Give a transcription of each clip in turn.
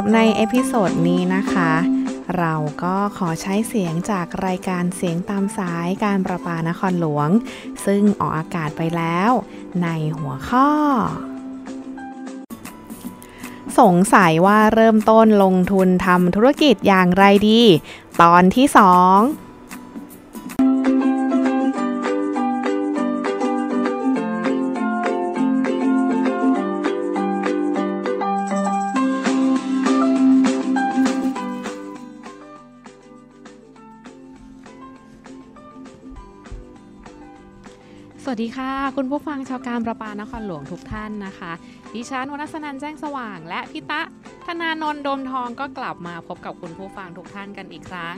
รับใน episode นี้นะคะ เราก็ขอใช้เสียงจากรายการเสียงตามสายการประปานครหลวง ซึ่งออกอากาศไปแล้ว ในหัวข้อ สงสัยว่าเริ่มต้นลงทุนทำธุรกิจอย่างไรดี ตอนที่2ส วัสดีค่ะ คุณผู้ฟังชาวการประปานครหลวงทุกท่านนะคะ ดิฉันวรรณสนันแจ้งสว่าง และพิตะธนานนท์โดมทองก็กลับมาพบกับคุณผู้ฟังทุกท่านกันอีกครั้ง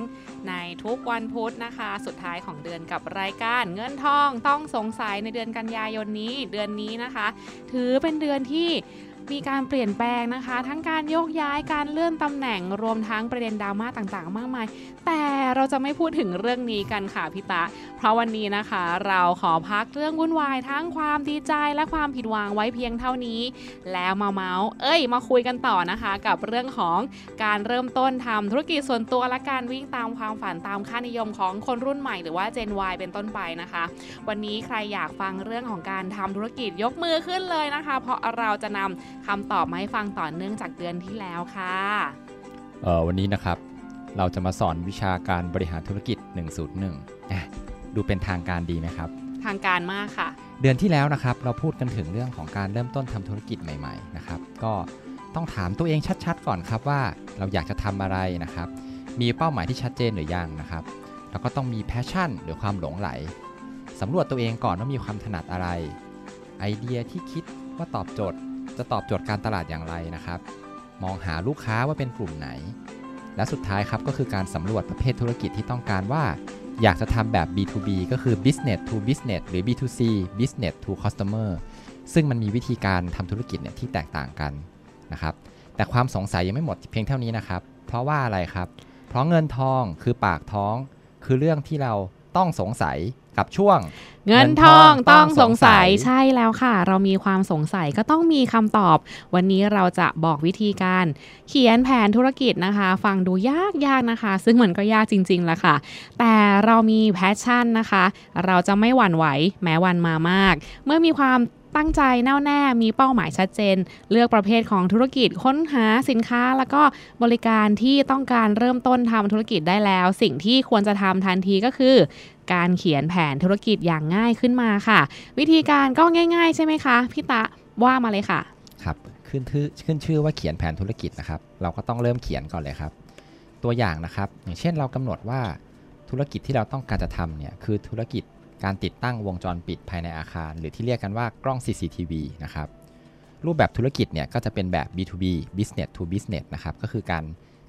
ในทุกวันพุธนะคะ สุดท้ายของเดือนกับรายการเงินทองต้องสงสัยในเดือนกันยายนนี้เดือนนี้นะคะ ถือเป็นเดือนที่ มีการเปลี่ยนแปลงนะคะ ทั้งการโยกย้ายการเลื่อนตำแหน่งรวมทั้งประเด็นดราม่าต่างๆ มากมาย แต่เราจะไม่พูดถึงเรื่องนี้กันค่ะพี่ตะ เพราะวันนี้นะคะ เราขอพักเรื่องวุ่นวายทั้งความดีใจและความผิดหวังไว้เพียงเท่านี้ แล้วมาเมาส์เอ้ย มาคุยกันต่อนะคะ กับเรื่องของการเริ่มต้นทำธุรกิจส่วนตัวและการวิ่งตามความฝันตามค่านิยมของคนรุ่นใหม่หรือว่า Gen Y เป็นต้นไปนะคะ วันนี้ใครอยากฟังเรื่องของการทำธุรกิจยกมือขึ้นเลยนะคะ เพราะเราจะนำคำตอบมาให้ฟังต่อเนื่องจากเดือนที่แล้วค่ะเอ่อวันนี้นะครับ เราจะมาสอนวิชาการบริหารธุรกิจ 101อะดูเป็นทางการดีไหมครับ ทางการมากค่ะ เดือนที่แล้วนะครับ เราพูดกันถึงเรื่องของการเริ่มต้นทำธุรกิจใหม่ๆนะครับ ก็ต้องถามตัวเองชัดๆ ก่อนครับว่าเราอยากจะทำอะไรนะครับ มีเป้าหมายที่ชัดเจนหรือยังนะครับ แล้วก็ต้องมีแพชชั่นหรือความหลงไหลสำรวจตัวเองก่อนว่ามีความถนัดอะไร ไอเดียที่คิดว่าตอบโจทย์ จะตอบโจทย์การตลาดอย่างไรนะครับ มองหาลูกค้าว่าเป็นกลุ่มไหน และสุดท้ายครับก็คือการสำรวจประเภทธุรกิจที่ต้องการว่า อยากจะทำแบบ B2B ก็คือ business to business หรือ B2C business to customer ซึ่งมันมีวิธีการทำธุรกิจเนี่ยที่แตกต่างกันนะครับแต่ความสงสัยยังไม่หมดเพียงเท่านี้นะครับ เพราะว่าอะไรครับ เพราะเงินทองคือปากท้อง คือเรื่องที่เราต้องสงสัย กับช่วงเงินทองต้องสงสัยเงินทองต้องสงสัยใช่แล้วค่ะ เรามีความสงสัยก็ต้องมีคำตอบ วันนี้เราจะบอกวิธีการ เขียนแผนธุรกิจนะคะ ฟังดูยากยากนะคะ ซึ่งมันก็ยากจริงๆแหละค่ะ แต่เรามี passion นะคะ เราจะไม่หวั่นไหวแม้วันมามาก เมื่อมีความตั้งใจแน่วแน่มีเป้าหมายชัดเจน เลือกประเภทของธุรกิจค้นหาสินค้า แล้วก็บริการที่ต้องการเริ่มต้นทำธุรกิจได้แล้ว สิ่งที่ควรจะทำทันทีก็คือ การเขียนแผนธุรกิจอย่างง่ายขึ้นมาค่ะ วิธีการก็ง่าย ๆ ใช่ไหมคะพี่ตะว่ามาเลยค่ะครับขึ้นชื่อขึ้นชื่อว่าเขียนแผนธุรกิจนะครับ เราก็ต้องเริ่มเขียนก่อนเลยครับ ตัวอย่างนะครับ อย่างเช่นเรากำหนดว่าธุรกิจที่เราต้องการจะทำเนี่ยคือธุรกิจการติดตั้งวงจรปิดภายในอาคาร หรือที่เรียกกันว่ากล้อง CCTV นะครับรูปแบบธุรกิจเนี่ยก็จะเป็นแบบ B2B business to business นะครับก็คือการ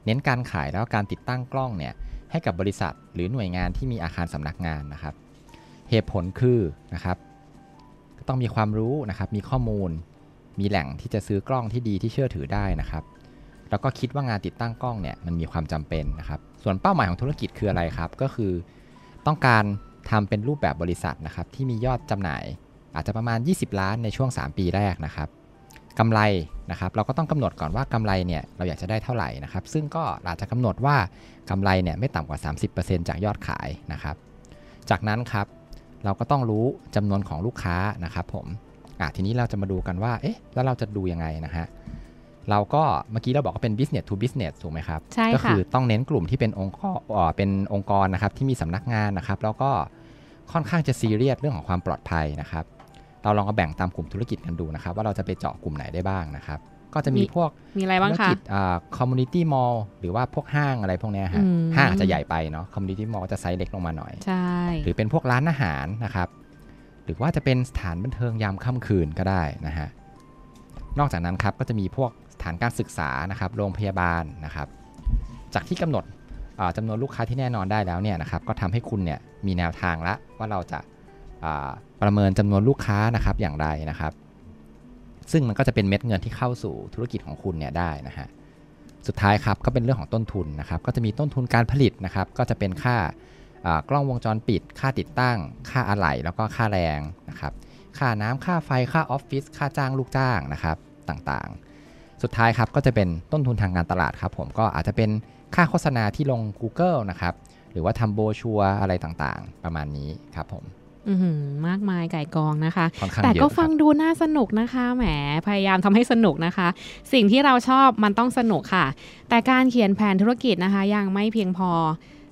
เน้นการขายแล้วการติดตั้งกล้องเนี่ย ให้กับบริษัท หรือหน่วยงานที่มีอาคารสำนักงานนะครับ เหตุผลคือนะครับก็ต้องมีความรู้นะครับ มีข้อมูล มีแหล่งที่จะซื้อกล้องที่ดีที่เชื่อถือได้นะครับ แล้วก็คิดว่างานติดตั้งกล้องเนี่ยมันมีความจำเป็นนะครับ ส่วนเป้าหมายของธุรกิจคืออะไรครับ ก็คือต้องการทำเป็นรูปแบบบริษัทนะครับที่มียอดจำหน่ายอาจจะประมาณ 20 ล้านในช่วง 3 ปีแรกนะครับ กำไรนะครับเราก็ต้องกำหนดก่อนว่ากำไรเนี่ยเราอยากจะได้เท่าไหร่นะครับซึ่งก็อาจจะกำหนดว่ากำไรเนี่ยไม่ต่ำกว่า 30%จากยอดขายนะครับจากนั้นครับเราก็ต้องรู้จำนวนของลูกค้านะครับผมอะทีนี้เราจะมาดูกันว่าเอ๊ะแล้วเราจะดูยังไงนะฮะเราก็เมื่อกี้เราบอกว่าเป็น business to business ถูกไหมครับใช่ค่ะก็คือต้องเน้นกลุ่มที่เป็นองค์กรเอ่อเป็นองค์กรนะครับที่มีสำนักงานนะครับ แล้วก็ค่อนข้างจะซีเรียสเรื่องของความปลอดภัยนะครับ เราลองเอาแบ่งตามกลุ่มธุรกิจกันดูนะครับ ว่าเราจะไปเจาะกลุ่มไหนได้บ้างนะครับ ก็จะมีมีพวกมีอะไรธุบ้างรคะกิจอ่า community mall หรือว่าพวกห้างอะไรพวกเนี้ยฮะอืมห้างอาจจะใหญ่ไปเนาะ community mall จะไซส์เล็กลงมาหน่อยใช่หรือเป็นพวกร้านอาหารนะครับ หรือว่าจะเป็นสถานบันเทิงยามค่ำคืนก็ได้นะฮะนอกจากนั้นครับก็จะมีพวกสถานการศึกษานะครับโรงพยาบาลนะครับ จากที่กำหนดอ่าจำานวนลูกค้าที่แน่นอนได้แล้วเนี่ยนะครับก็ทำให้คุณเนี่ยมีแนวทางละว่าเราจะอ่า ประเมินจำนวนลูกค้านะครับอย่างไรนะครับ ซึ่งมันก็จะเป็นเม็ดเงินที่เข้าสู่ธุรกิจของคุณเนี่ยได้นะฮะสุดท้ายครับก็เป็นเรื่องของต้นทุนนะครับ ก็จะมีต้นทุนการผลิตนะครับ ก็จะเป็นค่ากล้องวงจรปิด ค่าติดตั้ง ค่าอะไหล่แล้วก็ค่าแรงนะครับ ค่าน้ำค่าไฟค่าออฟฟิศค่าจ้างลูกจ้างนะครับต่างๆ สุดท้ายครับก็จะเป็นต้นทุนทางการตลาดครับ ผมก็อาจจะเป็นค่าโฆษณาที่ลง Google นะครับ หรือว่าทำโบชัวอะไรต่างๆ ประมาณนี้ครับผม มากมายไก่กองนะคะค่อนข้างแต่เยอะก็คฟัรับงดูน่าสนุกนะคะแหมพยายามทำให้สนุกนะคะ สิ่งที่เราชอบมันต้องสนุกค่ะ แต่การเขียนแผนธุรกิจนะคะ ยังไม่เพียงพอ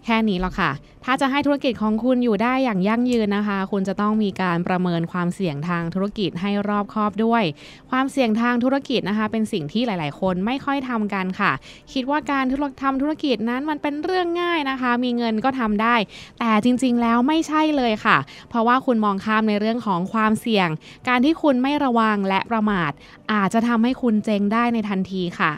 แค่นี้หรอกค่ะ ถ้าจะให้ธุรกิจของคุณอยู่ได้อย่างยั่งยืนนะคะ คุณจะต้องมีการประเมินความเสี่ยงทางธุรกิจให้รอบคอบด้วย ความเสี่ยงทางธุรกิจนะคะ เป็นสิ่งที่หลาย ๆ คนไม่ค่อยทำกันค่ะ คิดว่าการธุรทำธุรกิจนั้นมันเป็นเรื่องง่ายนะคะ มีเงินก็ทำได้ แต่จริง ๆ แล้วไม่ใช่เลยค่ะ เพราะว่าคุณมองข้ามในเรื่องของความเสี่ยง การที่คุณไม่ระวังและประมาท อาจจะทำให้คุณเจ๊งได้ในทันทีค่ะ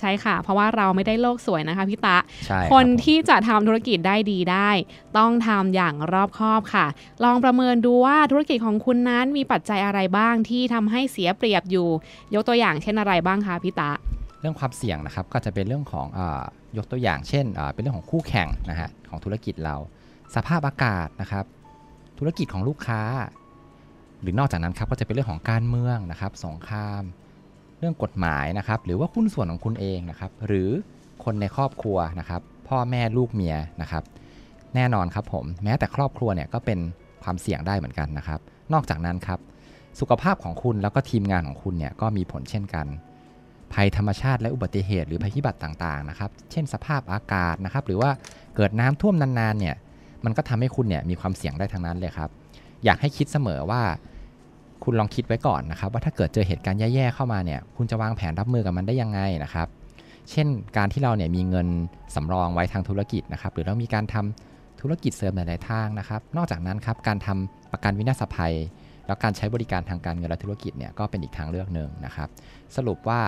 ใช่ค่ะ เพราะว่าเราไม่ได้โลกสวยนะคะพี่ตะใช่คนรับผมที่จะทำธุรกิจได้ดีได้ ต้องทำอย่างรอบคอบค่ะ ลองประเมินดูว่าธุรกิจของคุณนั้นมีปัจจัยอะไรบ้างที่ทำให้เสียเปรียบอยู่ ยกตัวอย่างเช่นอะไรบ้างคะพี่ตะ เรื่องความเสี่ยงนะครับก็จะเป็นเรื่องของอายกตัวอย่างเช่นอ่าเป็นเรื่องของคู่แข่งนะฮะของธุรกิจเรา สภาพอากาศนะครับ ธุรกิจของลูกค้า หรือนอกจากนั้นครับก็จะเป็นเรื่องของการเมืองนะครับ สงคราม เรื่องกฎหมายนะครับ หรือว่าหุ้นส่วนของคุณเองนะครับ หรือคนในครอบครัวนะครับ พ่อแม่ลูกเมียนะครับ แน่นอนครับผมแม้แต่ครอบครัวเนี่ยก็เป็นความเสี่ยงได้เหมือนกันนะครับ นอกจากนั้นครับสุขภาพของคุณแล้วก็ทีมงานของคุณเนี่ยก็มีผลเช่นกัน ภัยธรรมชาติและอุบัติเหตุหรือภัยพิบัติต่างๆนะครับ เช่นสภาพอากาศนะครับ หรือว่าเกิดน้ำท่วมนานๆเนี่ย มันก็ทำให้คุณเนี่ยมีความเสี่ยงได้ทั้งนั้นเลยครับ อยากให้คิดเสมอว่า คุณลองคิดไว้ก่อนนะครับ ว่าถ้าเกิดเจอเหตุการณ์แย่ๆเข้ามาเนี่ยคุณจะวางแผนรับมือกับมันได้ยังไงนะครับ เช่นการที่เราเนี่ยมีเงินสำรองไว้ทางธุรกิจนะครับ หรือเรามีการทำธุรกิจเสริมหลายๆทางนะครับ นอกจากนั้นครับการทำประกันวินาศภัย แล้วการใช้บริการทางการเงินและธุรกิจเนี่ยก็เป็นอีกทางเลือกหนึ่งนะครับ สรุปว่า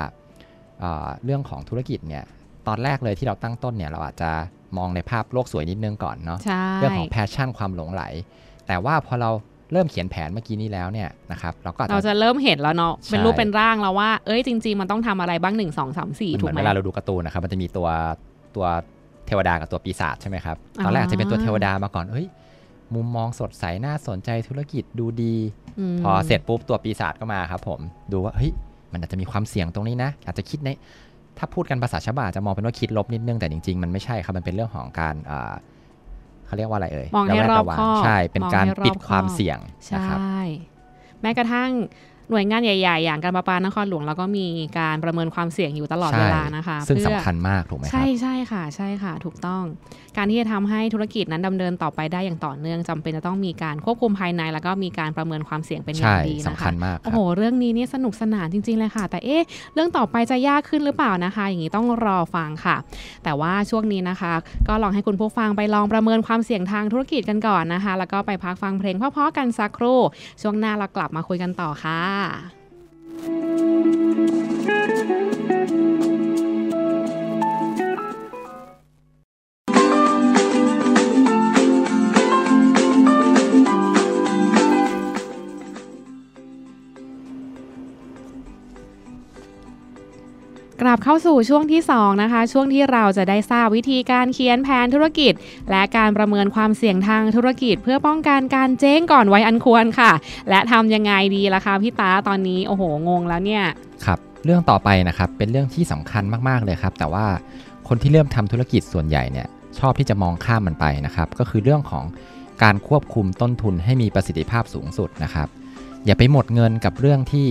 เอ่อเรื่องของธุรกิจเนี่ยตอนแรกเลยที่เราตั้งต้นเนี่ยเราอาจจะมองในภาพโลกสวยนิดนึงก่อนเนาะใช่เรื่องของ passion ความหลงใหล แต่ว่าพอเรา เริ่มเขียนแผนเมื่อกี้นี้แล้วเนี่ยนะครับเราก็อาจเราจะจะเริ่มเห็นแล้วเนาะใช่เป็นรูปเป็นร่างแล้วว่าเอ้ยจริง ๆ มันต้องทำอะไรบ้าง 1 2 3 4มันถูเหกมือนไหมเวลาเราดูการ์ตูนนะครับมันจะมีตัวตัวเทวดากับตัวปีศาจใช่ไหมครับตอนแรกอ๋ออาจจะเป็นตัวเทวดามาก่อนเฮ้ยมุมมองสดใสน่าสนใจธุรกิจดูดีมพอเสร็จปุ๊บตัวปีศาจก็มาครับผมดูว่าเฮ้ยมันอาจจะมีความเสี่ยงตรงนี้นะ อาจจะคิดในถ้าพูดกันภาษาชาวบ้านอาจจะมองเป็นว่าคิดลบนิดนึงแต่จริงๆ มันไม่ใช่ครับ มันเป็นเรื่องของการอ่า เขาเรียกว่าอะไรเอ่ยมองให้ะแวดรอบะวังคอบใช่เป็นการมองให้รอบปิดความคอบเสี่ยงใช่นะครับแม้กระทั่ง หน่วยงานใหญ่ๆ อย่างการประปานครหลวงเราก็มีการประเมินความเสี่ยงอยู่ตลอดใช่เวลานะคะ ซึ่งเพื่อสำคัญมากถูกไหมคใช่รับใช่ค่ะใช่ค่ะถูกต้อง การที่จะทำให้ธุรกิจนั้นดำเนินต่อไปได้อย่างต่อเนื่องจำเป็นจะต้องมีการควบคุมภายใน แล้วก็มีการประเมินความเสี่ยงเป็นอย่าใช่งดีสำนะคัคะญมากคโอ้รับโหเรื่องนี้เนี่ยสนุกสนานจริงๆเลยค่ะ แต่เอ๊ะเรื่องต่อไปจะยากขึ้นหรือเปล่านะคะ อย่างนี้ต้องรอฟังค่ะ แต่ว่าช่วงนี้นะคะ ก็ลองให้คุณผู้ฟังไปลองประเมินความเสี่ยงทางธุรกิจกันก่อนนะคะ แล้วก็ไปพักฟังเพลงเพราะๆกันสักครู่ ช่วงหน้าเรากลับมาคุยกันต่อค่ะค่ะ ลับเข้าสู่ช่วงที่ 2 นะคะ ช่วงที่เราจะได้ทราบวิธีการเขียนแผนธุรกิจ และการประเมินความเสี่ยงทางธุรกิจ เพื่อป้องกันการเจ๊งก่อนไว้อันควรค่ะ และทำยังไงดีล่ะคะพี่ตาตอนนี้โอ้โหงงแล้วเนี่ยครับเรื่องต่อไปนะครับเป็นเรื่องที่สำคัญมากๆเลยครับ แต่ว่าคนที่เริ่มทำธุรกิจส่วนใหญ่เนี่ยชอบที่จะมองข้ามมันไปนะครับ ก็คือเรื่องของการควบคุมต้นทุนให้มีประสิทธิภาพสูงสุดนะครับ อย่าไปหมดเงินกับเรื่องที่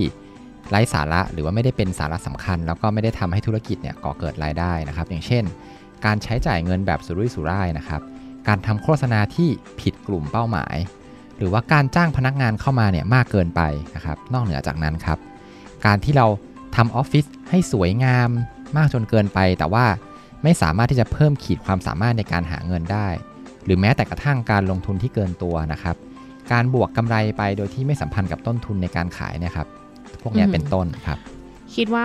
ไร้สาระหรือว่าไม่ได้เป็นสาระสำคัญ แล้วก็ไม่ได้ทำให้ธุรกิจเนี่ยก่อเกิดรายได้นะครับ อย่างเช่น การใช้จ่ายเงินแบบสุรุ่ยสุร่ายนะครับ การทำโฆษณาที่ผิดกลุ่มเป้าหมาย หรือว่าการจ้างพนักงานเข้ามาเนี่ยมากเกินไปนะครับ นอกเหนือจากนั้นครับ การที่เราทำออฟฟิศให้สวยงามมากจนเกินไป แต่ว่าไม่สามารถที่จะเพิ่มขีดความสามารถในการหาเงินได้ หรือแม้แต่กระทั่งการลงทุนที่เกินตัวนะครับ การบวกกำไรไปโดยที่ไม่สัมพันธ์กับต้นทุนในการขายเนะครับ พวกเนี้ยอืมเป็นต้นครับ คิดว่า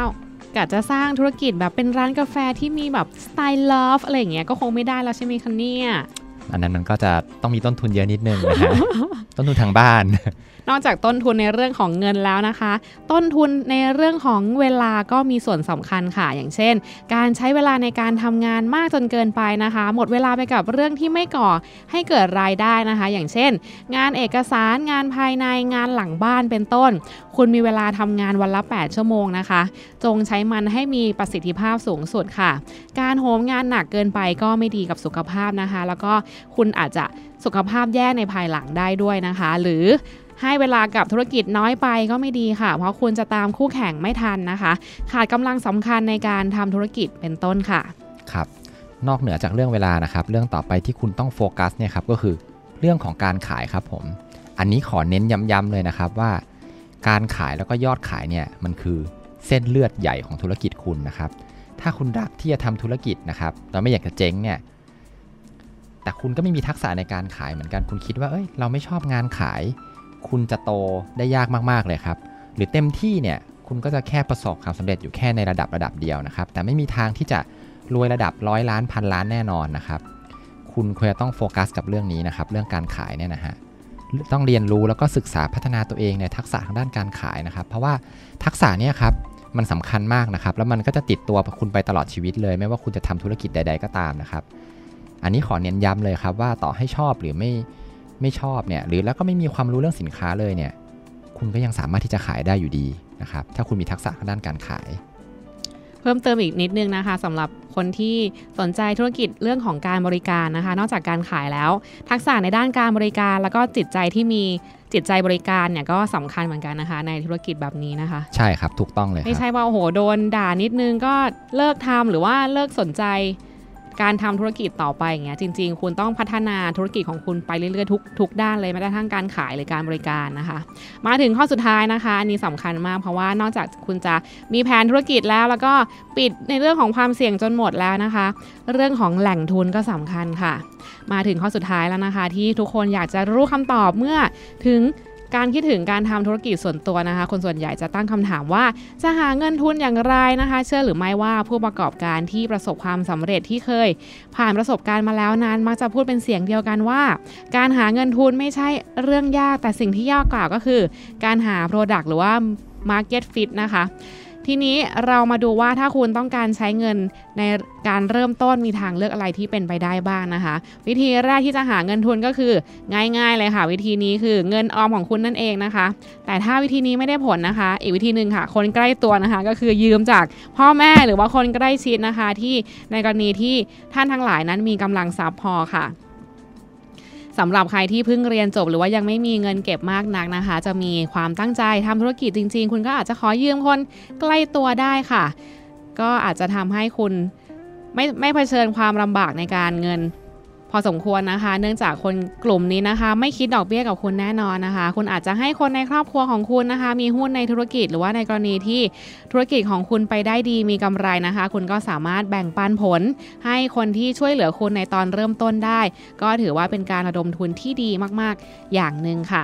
กะจะสร้างธุรกิจแบบเป็นร้านกาแฟที่มีแบบสไตล์เลิฟอะไรอย่างเงี้ยก็คงไม่ได้แล้วใช่ไหมคะเนี่ย อันนั้นมันก็จะต้องมีต้นทุนเยอะนิดนึงนะฮะต้นทุนทางบ้าน นอกจากต้นทุนในเรื่องของเงินแล้วนะคะ ต้นทุนในเรื่องของเวลาก็มีส่วนสำคัญค่ะ อย่างเช่น การใช้เวลาในการทำงานมากจนเกินไปนะคะ หมดเวลาไปกับเรื่องที่ไม่ก่อให้เกิดรายได้นะคะ อย่างเช่น งานเอกสารงานภายในงานหลังบ้านเป็นต้น คุณมีเวลาทำงานวันละ 8 ชั่วโมงนะคะ จงใช้มันให้มีประสิทธิภาพสูงสุดค่ะ การโหมงานหนักเกินไปก็ไม่ดีกับสุขภาพนะคะ แล้วก็คุณอาจจะสุขภาพแย่ในภายหลังได้ด้วยนะคะ หรือให้เวลากับธุรกิจน้อยไปก็ไม่ดีค่ะ เพราะคุณจะตามคู่แข่งไม่ทันนะคะ ขาดกำลังสำคัญในการทำธุรกิจเป็นต้นค่ะ ครับ นอกเหนือจากเรื่องเวลานะครับ เรื่องต่อไปที่คุณต้องโฟกัสเนี่ยครับก็คือเรื่องของการขายครับผม อันนี้ขอเน้นย้ำๆเลยนะครับว่า การขายแล้วก็ยอดขายเนี่ยมันคือเส้นเลือดใหญ่ของธุรกิจคุณนะครับ ถ้าคุณรักที่จะทำธุรกิจนะครับแต่ไม่อยากจะเจ๊งเนี่ย แต่คุณก็ไม่มีทักษะในการขายเหมือนกัน คุณคิดว่า เอ้ย เราไม่ชอบงานขาย คุณจะโตได้ยากมาก ๆ เลยครับ หรือเต็มที่เนี่ย คุณก็จะแค่ประสบความสำเร็จอยู่แค่ในระดับระดับเดียวนะครับ แต่ไม่มีทางที่จะรวยระดับร้อยล้านพันล้านแน่นอนนะครับ คุณควรจะต้องโฟกัสกับเรื่องนี้นะครับ เรื่องการขายเนี่ยนะฮะ ต้องเรียนรู้แล้วก็ศึกษาพัฒนาตัวเองในทักษะทางด้านการขายนะครับ เพราะว่าทักษะเนี่ยครับมันสำคัญมากนะครับ แล้วมันก็จะติดตัวคุณไปตลอดชีวิตเลย ไม่ว่าคุณจะทำธุรกิจใด ๆ ก็ตามนะครับ อันนี้ขอเน้นย้ำเลยครับว่าต่อให้ชอบหรือไม่ไม่ชอบเนี่ยหรือแล้วก็ไม่มีความรู้เรื่องสินค้าเลยเนี่ยคุณก็ยังสามารถที่จะขายได้อยู่ดีนะครับถ้าคุณมีทักษะทางด้านการขาย เพิ่มเติมอีกนิดนึงนะคะสำหรับคนที่สนใจธุรกิจเรื่องของการบริการนะคะ นอกจากการขายแล้ว ทักษะในด้านการบริการ แล้วก็จิตใจที่มีจิตใจบริการเนี่ยก็สำคัญเหมือนกันนะคะ ในธุรกิจแบบนี้นะคะ ใช่ครับถูกต้องเลยคไม่รับใช่ว่าโอ้โหโดนด่านิดนึงก็เลิกทำหรือว่าเลิกสนใจ การทำธุรกิจต่อไปอย่างเงี้ยจริง ๆ คุณต้องพัฒนาธุรกิจของคุณไปเรื่อยๆทุกทุกด้านเลยแม้กระทั่งการขายหรือการบริการนะคะ มาถึงข้อสุดท้ายนะคะอันนี้สำคัญมากเพราะว่านอกจากคุณจะมีแผนธุรกิจแล้ว แล้วก็ปิดในเรื่องของความเสี่ยงจนหมดแล้วนะคะ เรื่องของแหล่งทุนก็สำคัญค่ะ มาถึงข้อสุดท้ายแล้วนะคะ ที่ทุกคนอยากจะรู้คำตอบเมื่อถึง การคิดถึงการทำธุรกิจส่วนตัวนะคะ คนส่วนใหญ่จะตั้งคำถามว่า จะหาเงินทุนอย่างไรนะคะ เชื่อหรือไม่ว่าผู้ประกอบการที่ประสบความสำเร็จที่เคย ผ่านประสบการณ์มาแล้วนั้น มักจะพูดเป็นเสียงเดียวกันว่า การหาเงินทุนไม่ใช่เรื่องยากแต่สิ่งที่ยากกว่าก็คือ การหา Product หรือว่า Market Fit นะคะ ทีนี้เรามาดูว่าถ้าคุณต้องการใช้เงินในการเริ่มต้นมีทางเลือกอะไรที่เป็นไปได้บ้างนะคะ วิธีแรกที่จะหาเงินทุนก็คือง่าย ๆ เลยค่ะ วิธีนี้คือเงินออมของคุณนั่นเองนะคะ แต่ถ้าวิธีนี้ไม่ได้ผลนะคะ อีกวิธีหนึ่งค่ะ คนใกล้ตัวนะคะ ก็คือยืมจากพ่อแม่หรือว่าคนใกล้ชิดนะคะ ที่ในกรณีที่ท่านทั้งหลายนั้นมีกำลังทรัพย์พอค่ะ สำหรับใครที่เพิ่งเรียนจบหรือว่ายังไม่มีเงินเก็บมากนักนะคะ จะมีความตั้งใจทำธุรกิจจริง ๆ คุณก็อาจจะขอยืมคนใกล้ตัวได้ค่ะ ก็อาจจะทำให้คุณไม่ไม่เผชิญความลำบากในการเงิน พอสมควรนะคะ เนื่องจากคนกลุ่มนี้นะคะ ไม่คิดดอกเบี้ยกับคุณแน่นอนนะคะ คุณอาจจะให้คนในครอบครัวของคุณนะคะ มีหุ้นในธุรกิจหรือว่าในกรณีที่ธุรกิจของคุณไปได้ดีมีกำไรนะคะ คุณก็สามารถแบ่งปันผล ให้คนที่ช่วยเหลือคุณในตอนเริ่มต้นได้ ก็ถือว่าเป็นการระดมทุนที่ดีมากๆ อย่างหนึ่งค่ะ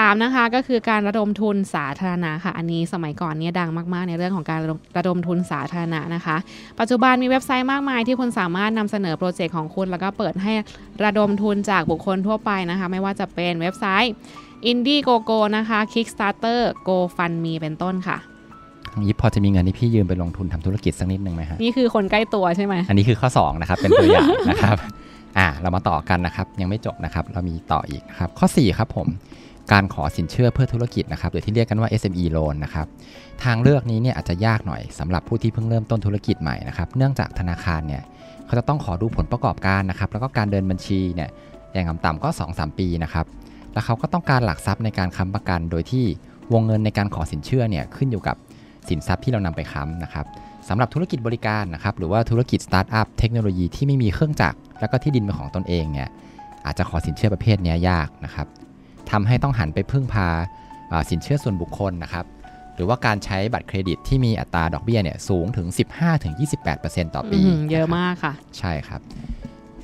3นะคะก็คือการระดมทุนสาธารณะค่ะอันนี้สมัยก่อนเนี่ยดังมากๆ ในเรื่องของการระดมระดมทุนสาธารณะนะคะ ปัจจุบันมีเว็บไซต์มากมายที่คุณสามารถนำเสนอโปรเจกต์ของคุณ แล้วก็เปิดให้ระดมทุนจากบุคคลทั่วไปนะคะ ไม่ว่าจะเป็นเว็บไซต์ Indiegogo นะคะ Kickstarter GoFundMe เป็นต้นค่ะยิปพอจะมีเงินที่พี่ยืมไปลงทุนทำธุรกิจสักนิดนึงไหมฮะนี่คือคนใกล้ตัวใช่ไหมอันนี้คือข้อ2นะครับเป็นตัวอย่างนะครับอ่าเรามาต่อกันนะครับยังไม่จบนะครับเรามีต่ออีกนะครับข้อ4ครับผม การขอสินเชื่อเพื่อธุรกิจนะครับหรือที่เรียกกันว่า SME loan นะครับทางเลือกนี้เนี่ยอาจจะยากหน่อยสำหรับผู้ที่เพิ่งเริ่มต้นธุรกิจใหม่นะครับเนื่องจากธนาคารเนี่ยเขาจะต้องขอดูผลประกอบการนะครับแล้วก็การเดินบัญชีเนี่ยอย่างต่ำๆก็ 2-3 ปีนะครับแล้วเขาก็ต้องการหลักทรัพย์ในการค้ำประกัน โดยที่วงเงินในการขอสินเชื่อเนี่ยขึ้นอยู่กับสินทรัพย์ที่เรานำไปค้ำนะครับสำหรับธุรกิจบริการนะครับหรือว่าธุรกิจสตาร์ทอัพเทคโนโลยีที่ไม่มีเครื่องจักรแล้วก็ที่ดินเป็นของตนเองเนี่ยอาจจะขอสินเชื่อประเภทนี้ยากนะครับ ทำให้ต้องหันไปพึ่งพาอ่าสินเชื่อส่วนบุคคลนะครับ หรือว่าการใช้บัตรเครดิตที่มีอัตราดอกเบี้ยเนี่ยสูงถึง 15-28%ต่อปีอืมเยอะนครับมากค่ะ ใช่ครับ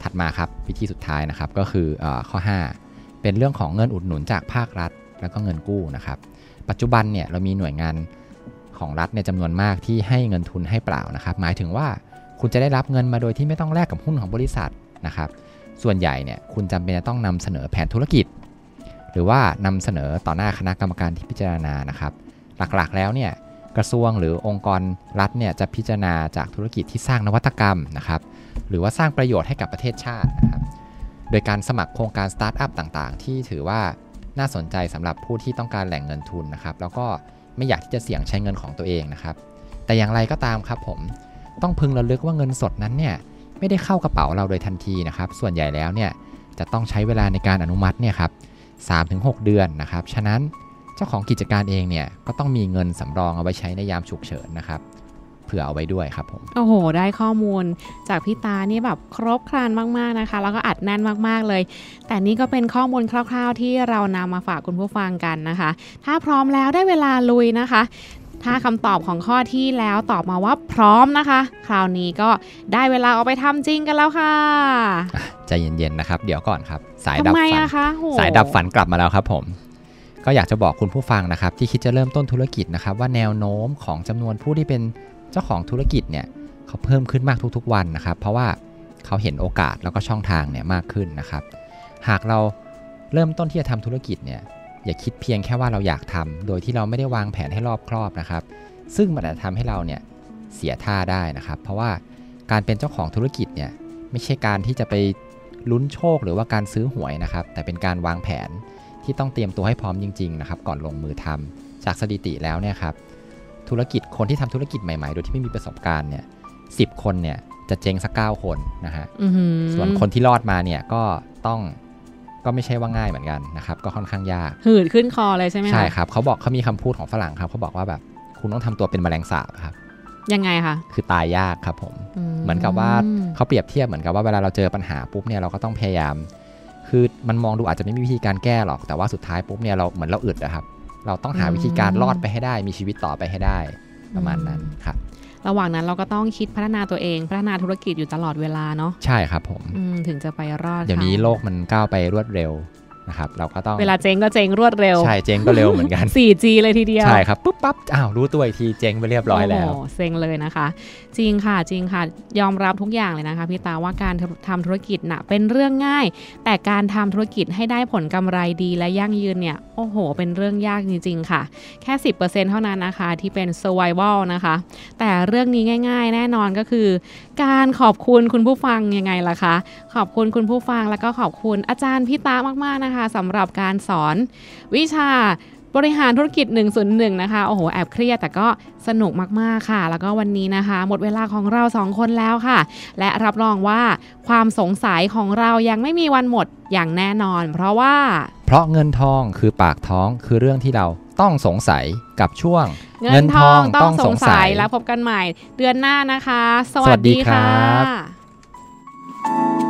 ถัดมาครับวิธีสุดท้ายนะครับก็คือเออข้อ 5 เป็นเรื่องของเงินอุดหนุนจากภาครัฐ แล้วก็เงินกู้นะครับ ปัจจุบันเนี่ยเรามีหน่วยงานของรัฐในยจำนวนมากที่ให้เงินทุนให้เปล่านะครับ หมายถึงว่าคุณจะได้รับเงินมาโดยที่ไม่ต้องแลกกับหุ้นของบริษัทนะครับ ส่วนใหญ่เนี่ยคุณจำเป็นจะต้องนำเสนอแผนธุรกิจ หรือว่านำเสนอต่อหน้าคณะกรรมการที่พิจารณานะครับ หลักๆแล้วเนี่ยกระทรวงหรือองค์กรรัฐเนี่ยจะพิจารณาจากธุรกิจที่สร้างนวัตกรรมนะครับหรือว่าสร้างประโยชน์ให้กับประเทศชาตินะครับโดยการสมัครโครงการสตาร์ทอัพต่างๆ ที่ถือว่าน่าสนใจสำหรับผู้ที่ต้องการแหล่งเงินทุนนะครับ แล้วก็ไม่อยากที่จะเสี่ยงใช้เงินของตัวเองนะครับ แต่อย่างไรก็ตามครับผมต้องพึงระลึกว่าเงินสดนั้นเนี่ยไม่ได้เข้ากระเป๋าเราโดยทันทีนะครับ ส่วนใหญ่แล้วเนี่ยจะต้องใช้เวลาในการอนุมัติเนี่ยครับ 3-6 เดือนนะครับ ฉะนั้นเจ้าของกิจการเองเนี่ยก็ต้องมีเงินสำรองเอาไว้ใช้ในยามฉุกเฉินนะครับเผื่อเอาไว้ด้วยครับผม โอ้โห ได้ข้อมูลจากพี่ตานี่แบบครบครันมากๆนะคะ แล้วก็อัดแน่นมากๆเลย แต่นี่ก็เป็นข้อมูลคร่าว ๆ ที่เรานำมาฝากคุณผู้ฟังกันนะคะ ถ้าพร้อมแล้วได้เวลาลุยนะคะ ถ้าคำตอบของข้อที่แล้วตอบมาว่าพร้อมนะคะ คราวนี้ก็ได้เวลาเอาไปทำจริงกันแล้วค่ะใจเย็นๆนะครับ เดี๋ยวก่อนครับ สายดัทำบไมฝันอะคะโหสายดับฝันกลับมาแล้วครับผม ก็อยากจะบอกคุณผู้ฟังนะครับ ที่คิดจะเริ่มต้นธุรกิจนะครับ ว่าแนวโน้มของจำนวนผู้ที่เป็นเจ้าของธุรกิจเนี่ยเขาเพิ่มขึ้นมากทุกๆวันนะครับ เพราะว่าเขาเห็นโอกาสแล้วก็ช่องทางเนี่ยมากขึ้นนะครับ หากเราเริ่มต้นที่จะทำธุรกิจเนี่ย อย่าคิดเพียงแค่ว่าเราอยากทำโดยที่เราไม่ได้วางแผนให้รอบครอบนะครับ ซึ่งมันอาจจะทำให้เราเนี่ยเสียท่าได้นะครับ เพราะว่าการเป็นเจ้าของธุรกิจเนี่ยไม่ใช่การที่จะไปลุ้นโชคหรือว่าการซื้อหวยนะครับ แต่เป็นการวางแผนที่ต้องเตรียมตัวให้พร้อมจริงๆนะครับก่อนลงมือทำจากสถิติแล้วเนี่ยครับธุรกิจคนที่ทำธุรกิจใหม่ๆ โดยที่ไม่มีประสบการณ์เนี่ยสิคนเนี่ยจะเจ๊งสักเก้าคนนะฮะอื้อหือส่วนคนที่รอดมาเนี่ยก็ต้อง ก็ไม่ใช่ว่าง่ายเหมือนกันนะครับ ก็ค่อนข้างยาก หืดขึ้นคอเลยใช่ไหมคะใช่ครับเขาบอกเขามีคำพูดของฝรั่งครับเขาบอกว่าแบบคุณต้องทำตัวเป็นแมลงสาบครับยังไงคะคือตายยากครับผมเหมือนกับว่าเขาเปรียบเทียบเหมือนกับว่าเวลาเราเจอปัญหาปุ๊บเนี่ยเราก็ต้องพยายาม คือมันมองดูอาจจะไม่มีวิธีการแก้หรอกแต่ว่าสุดท้ายปุ๊บเนี่ยเราเหมือนเราอึดนะครับ เราต้องหาวิธีการรอดไปให้ได้ มีชีวิตต่อไปให้ได้ประมาณนั้นครับ ระหว่างนั้นเราก็ต้องคิดพัฒนาตัวเอง พัฒนาธุรกิจอยู่ตลอดเวลาเนาะใช่ครับผมอืมถึงจะไปรอดเดี๋ยวนี้ค่ะโลกมันก้าวไปรวดเร็ว นะครับเราก็ต้องเวลาเจ๊งก็เจ๊งรวดเร็ว ใช่เจ๊งก็เร็วเหมือนกัน 4G เลยทีเดียว ใช่ครับปุ๊บปั๊บอ้าวรู้ตัวอีกทีเจ๊งไปเรียบร้อยแล้วโโหเซ็งเลยนะคะ จริงค่ะจริงค่ะ ยอมรับทุกอย่างเลยนะคะพี่ตาว่าการทำธุรกิจน่ะเป็นเรื่องง่าย แต่การทำธุรกิจให้ได้ผลกำไรดีและยั่งยืนเนี่ยโอ้โห เป็นเรื่องยากจริง ๆ ค่ะ แค่ 10%เท่านั้นนะคะที่เป็น survival นะคะ แต่เรื่องนี้ง่าย ๆ แน่นอนก็คือ การขอบคุณคุณผู้ฟังยังไงล่ะคะ ขอบคุณคุณผู้ฟังแล้วก็ขอบคุณอาจารย์พี่ตามากๆนะคะสำหรับการสอนวิชาบริหารธุรกิจ 101 นะคะ โอ้โห แอบเครียดแต่ก็สนุกมาก ๆ ค่ะ แล้วก็วันนี้นะคะ หมดเวลาของเราสองคนแล้วค่ะ และรับรองว่าความสงสัยของเรายังไม่มีวันหมดอย่างแน่นอน เพราะว่า เพราะเงินทองคือปากท้องคือเรื่องที่เราต้องสงสัยกับช่วง เงินทองต้องสงสัยแล้วพบกันใหม่ เดือนหน้านะคะ สวัสวัสสดีดีครัค่ะบ